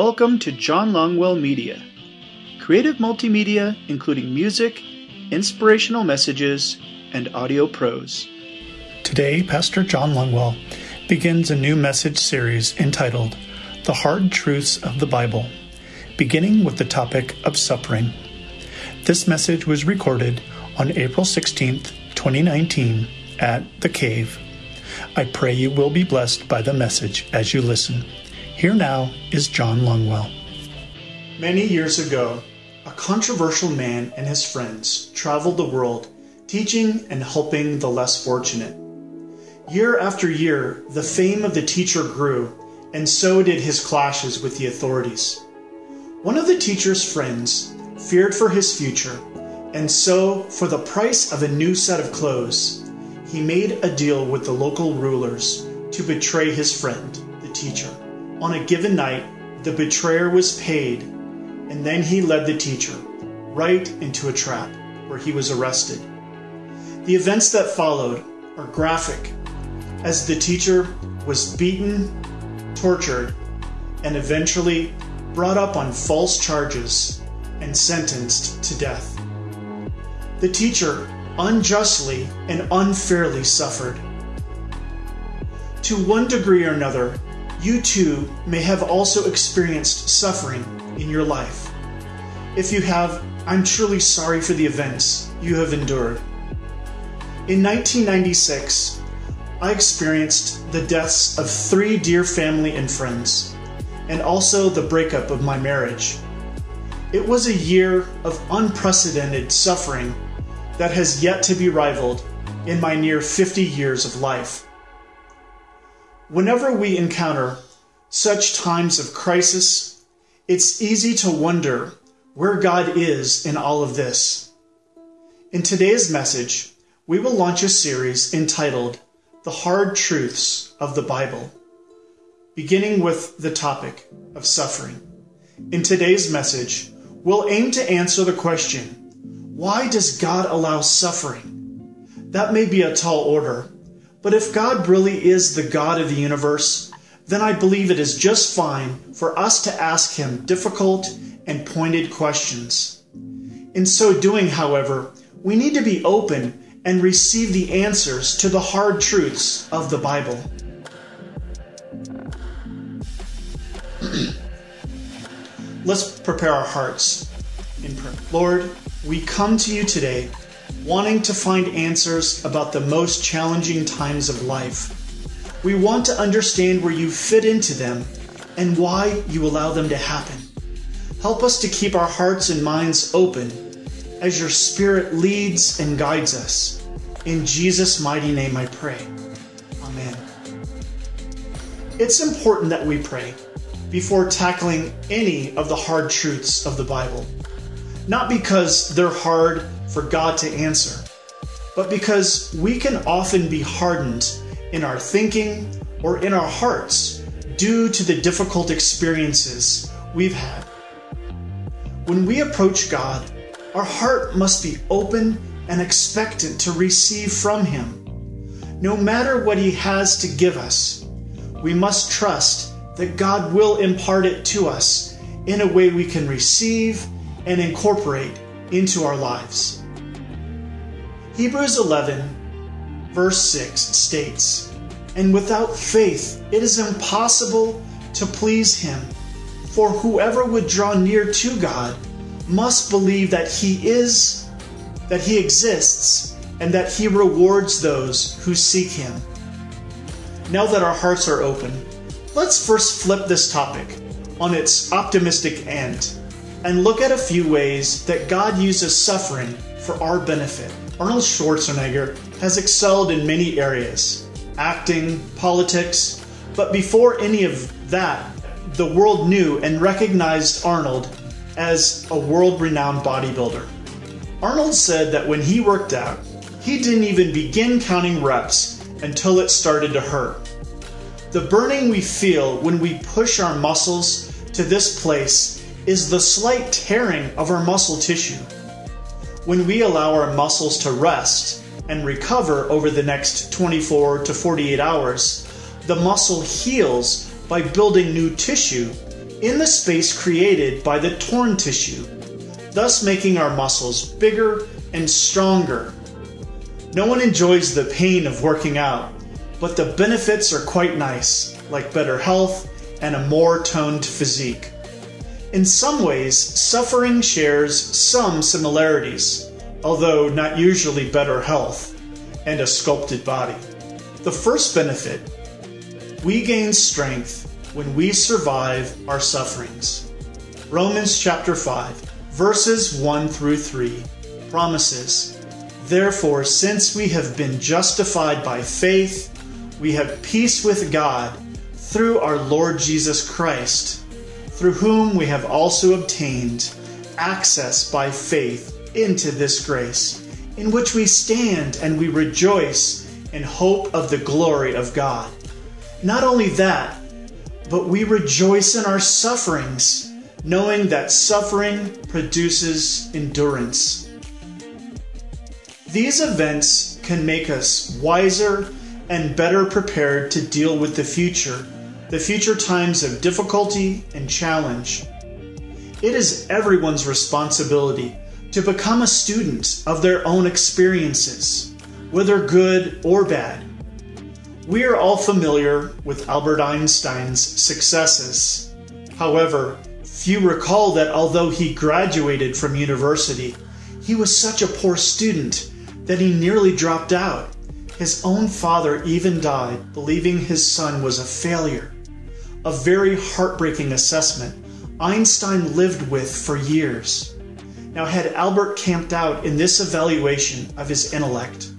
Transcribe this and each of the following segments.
Welcome to John Longwell Media, creative multimedia including music, inspirational messages, and audio prose. Today, Pastor John Longwell begins a new message series entitled The Hard Truths of the Bible, beginning with the topic of suffering. This message was recorded on April 16th, 2019, at The Cave. I pray you will be blessed by the message as you listen. Here now is John Longwell. Many years ago, a controversial man and his friends traveled the world teaching and helping the less fortunate. Year after year, the fame of the teacher grew, and so did his clashes with the authorities. One of the teacher's friends feared for his future, and so, for the price of a new set of clothes, he made a deal with the local rulers to betray his friend, the teacher. On a given night, the betrayer was paid, and then he led the teacher right into a trap where he was arrested. The events that followed are graphic, as the teacher was beaten, tortured, and eventually brought up on false charges and sentenced to death. The teacher unjustly and unfairly suffered. To one degree or another, you too may have also experienced suffering in your life. If you have, I'm truly sorry for the events you have endured. In 1996, I experienced the deaths of three dear family and friends, and also the breakup of my marriage. It was a year of unprecedented suffering that has yet to be rivaled in my near 50 years of life. Whenever we encounter such times of crisis, it's easy to wonder where God is in all of this. In today's message, we will launch a series entitled The Hard Truths of the Bible, beginning with the topic of suffering. In today's message, we'll aim to answer the question why does God allow suffering? That may be a tall order, but if God really is the God of the universe, then I believe it is just fine for us to ask Him difficult and pointed questions. In so doing, however, we need to be open and receive the answers to the hard truths of the Bible. Let's prepare our hearts in prayer. Lord, we come to you today wanting to find answers about the most challenging times of life. We want to understand where you fit into them and why you allow them to happen. Help us to keep our hearts and minds open as your Spirit leads and guides us. In Jesus' mighty name I pray. Amen. It's important that we pray before tackling any of the hard truths of the Bible. Not because they're hard for God to answer, but because we can often be hardened in our thinking or in our hearts due to the difficult experiences we've had. When we approach God, our heart must be open and expectant to receive from Him. No matter what He has to give us, we must trust that God will impart it to us in a way we can receive and incorporate into our lives. Hebrews 11, verse 6 states, And without faith it is impossible to please him. For whoever would draw near to God must believe that he is, that he exists, and that he rewards those who seek him. Now that our hearts are open, let's first flip this topic on its optimistic end and look at a few ways that God uses suffering for our benefit. Arnold Schwarzenegger has excelled in many areas acting, politics, but before any of that, the world knew and recognized Arnold as a world renowned bodybuilder. Arnold said that when he worked out, he didn't even begin counting reps until it started to hurt. The burning we feel when we push our muscles to this place is the slight tearing of our muscle tissue. When we allow our muscles to rest and recover over the next 24 to 48 hours, the muscle heals by building new tissue in the space created by the torn tissue, thus making our muscles bigger and stronger. No one enjoys the pain of working out, but the benefits are quite nice, like better health and a more toned physique. In some ways, suffering shares some similarities, although not usually better health and a sculpted body. The first benefit we gain strength when we survive our sufferings. Romans chapter 5, verses 1 through 3 promises Therefore, since we have been justified by faith, we have peace with God through our Lord Jesus Christ, through whom we have also obtained access by faith into this grace, in which we stand and we rejoice in hope of the glory of God. Not only that, but we rejoice in our sufferings, knowing that suffering produces endurance. These events can make us wiser and better prepared to deal with the future, the future times of difficulty and challenge. It is everyone's responsibility to become a student of their own experiences, whether good or bad. We are all familiar with Albert Einstein's successes. However, few recall that although he graduated from university, he was such a poor student that he nearly dropped out. His own father even died, believing his son was a failure. A very heartbreaking assessment Einstein lived with for years. Now, had Albert camped out in this evaluation of his intellect,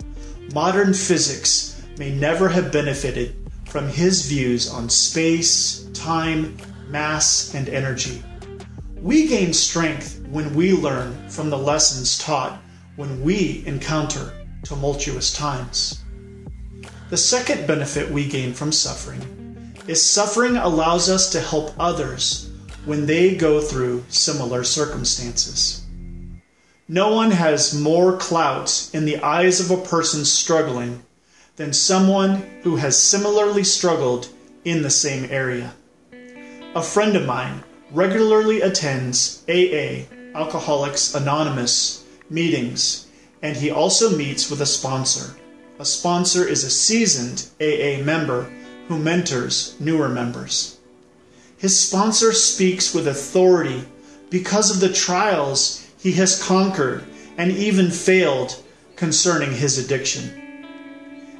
modern physics may never have benefited from his views on space, time, mass, and energy. We gain strength when we learn from the lessons taught when we encounter tumultuous times. The second benefit we gain from suffering is suffering allows us to help others when they go through similar circumstances. No one has more clout in the eyes of a person struggling than someone who has similarly struggled in the same area. A friend of mine regularly attends AA, Alcoholics Anonymous, meetings, and he also meets with a sponsor. A sponsor is a seasoned AA member who mentors newer members. His sponsor speaks with authority because of the trials he has conquered and even failed concerning his addiction.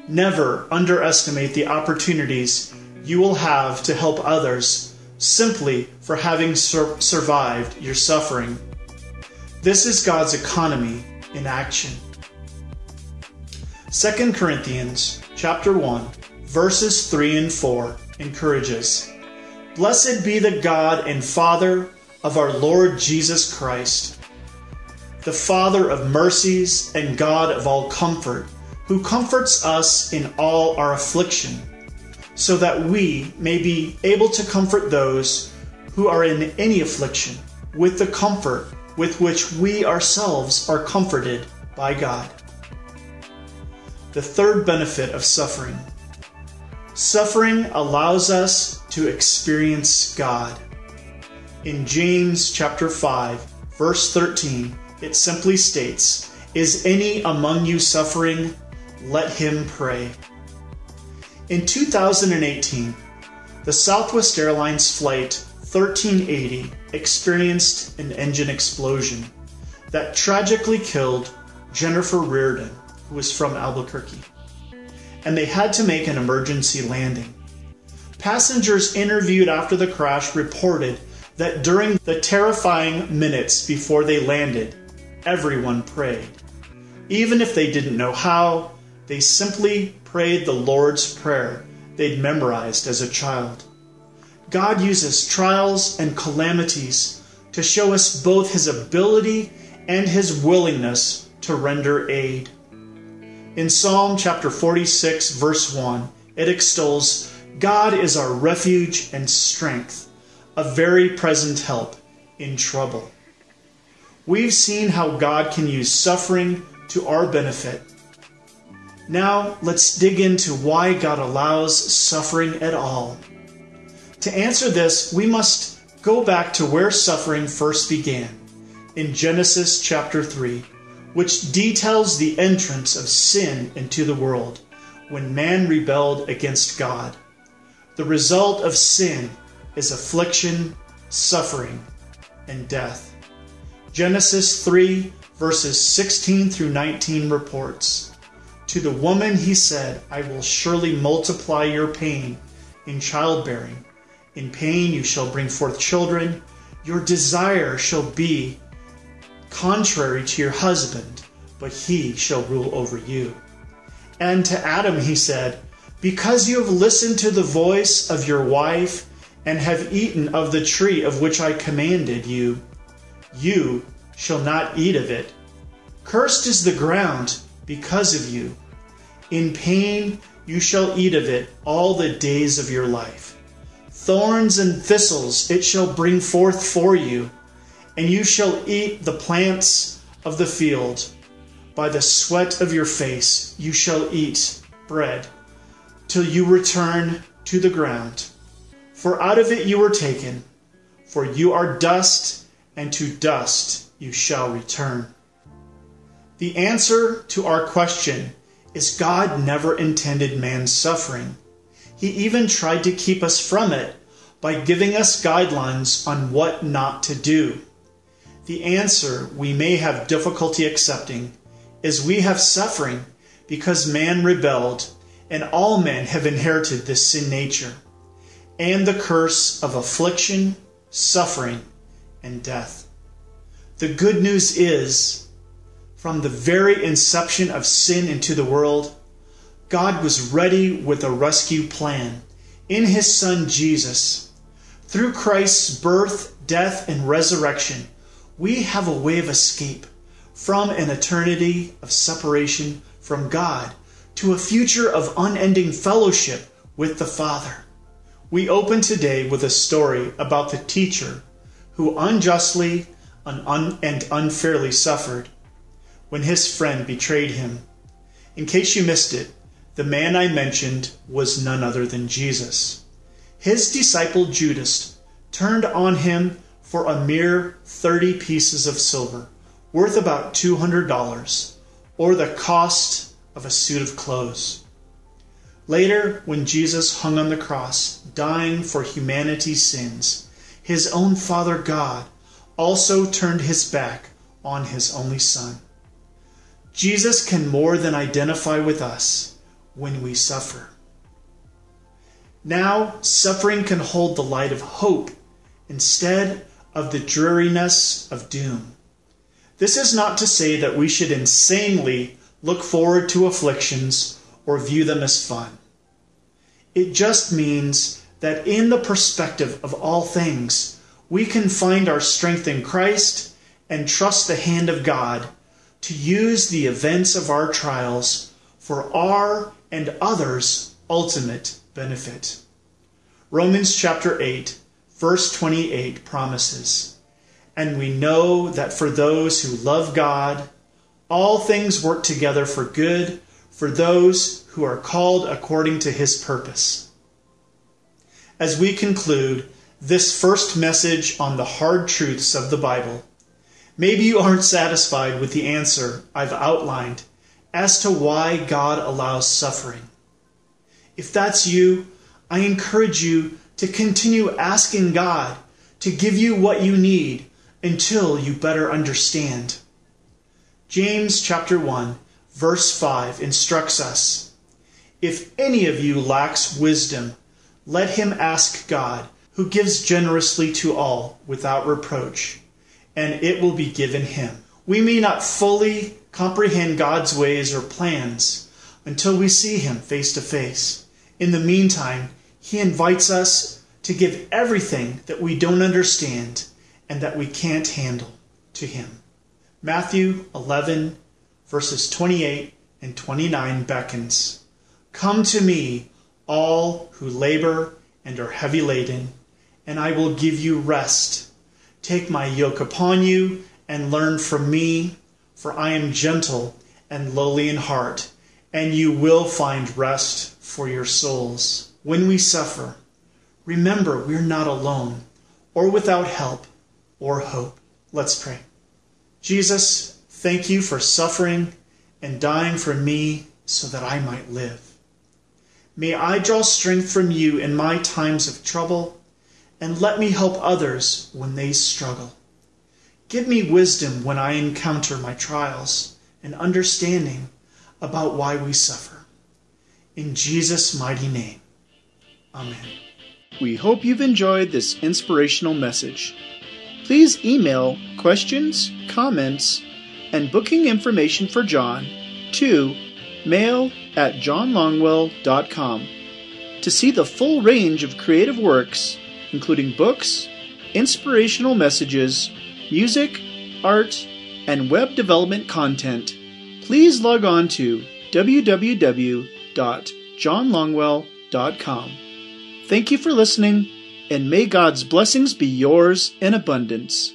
Never underestimate the opportunities you will have to help others simply for having sur- survived your suffering. This is God's economy in action. 2 Corinthians chapter 1 verses 3 and 4 encourages Blessed be the God and Father of our Lord Jesus Christ the Father of mercies and God of all comfort who comforts us in all our affliction so that we may be able to comfort those who are in any affliction with the comfort with which we ourselves are comforted by God. The third benefit of suffering suffering allows us to experience God. In James chapter 5, verse 13, it simply states, Is any among you suffering? Let him pray. In 2018, the Southwest Airlines flight 1380 experienced an engine explosion that tragically killed Jennifer Riordan who was from Albuquerque, and they had to make an emergency landing. Passengers interviewed after the crash reported that during the terrifying minutes before they landed, everyone prayed. Even if they didn't know how, they simply prayed the Lord's Prayer they'd memorized as a child. God uses trials and calamities to show us both His ability and His willingness to render aid. In Psalm chapter 46, verse 1, it extols God is our refuge and strength, a very present help in trouble. We've seen how God can use suffering to our benefit. Now, let's dig into why God allows suffering at all. To answer this, we must go back to where suffering first began, in Genesis chapter 3, which details the entrance of sin into the world when man rebelled against God. The result of sin is affliction, suffering, and death. Genesis 3, verses 16 through 19 reports To the woman he said, I will surely multiply your pain in childbearing. In pain you shall bring forth children. Your desire shall be contrary to your husband, but he shall rule over you. And to Adam he said, Because you have listened to the voice of your wife and have eaten of the tree of which I commanded you, you shall not eat of it. Cursed is the ground because of you. In pain you shall eat of it all the days of your life. Thorns and thistles it shall bring forth for you, and you shall eat the plants of the field. By the sweat of your face you shall eat bread, till you return to the ground. For out of it you were taken, for you are dust, and to dust you shall return. The answer to our question is God never intended man's suffering. He even tried to keep us from it by giving us guidelines on what not to do. The answer we may have difficulty accepting is we have suffering because man rebelled and all men have inherited this sin nature and the curse of affliction, suffering, and death. The good news is from the very inception of sin into the world, God was ready with a rescue plan in his Son Jesus. Through Christ's birth, death, and resurrection, we have a way of escape from an eternity of separation from God to a future of unending fellowship with the Father. We open today with a story about the teacher who unjustly and unfairly suffered when his friend betrayed him. In case you missed it, the man I mentioned was none other than Jesus. His disciple Judas turned on him for a mere 30 pieces of silver, worth about $200, or the cost of a suit of clothes. Later, when Jesus hung on the cross, dying for humanity's sins, his own Father God also turned his back on his only Son. Jesus can more than identify with us when we suffer. Now, suffering can hold the light of hope instead of the dreariness of doom. This is not to say that we should insanely look forward to afflictions or view them as fun. It just means that in the perspective of all things, we can find our strength in Christ and trust the hand of God to use the events of our trials for our and others' ultimate benefit. Romans chapter 8, verse 28 promises, And we know that for those who love God, all things work together for good for those who are called according to his purpose. As we conclude this first message on the hard truths of the Bible, Maybe you aren't satisfied with the answer I've outlined as to why God allows suffering. If that's you, I encourage you to continue asking God to give you what you need until you better understand. James chapter 1 verse 5 instructs us, If any of you lacks wisdom, let him ask God, who gives generously to all without reproach and it will be given him. We may not fully comprehend God's ways or plans until we see him face to face. In the meantime, he invites us to give everything that we don't understand and that we can't handle to him. Matthew 11, verses 28 and 29 beckons Come to me, all who labor and are heavy laden, and I will give you rest. Take my yoke upon you and learn from me, for I am gentle and lowly in heart, and you will find rest for your souls. When we suffer, remember we're not alone. or without help or hope. Let's pray. Jesus, thank you for suffering and dying for me so that I might live. May I draw strength from you in my times of trouble, and let me help others when they struggle. Give me wisdom when I encounter my trials and understanding about why we suffer. In Jesus' mighty name, Amen. We hope you've enjoyed this inspirational message. Please email questions, comments, and booking information for John to mail at johnlongwell.com to see the full range of creative works, including books, inspirational messages, music, art, and web development content. Please log on to www.johnlongwell.com. Thank you for listening, and may God's blessings be yours in abundance.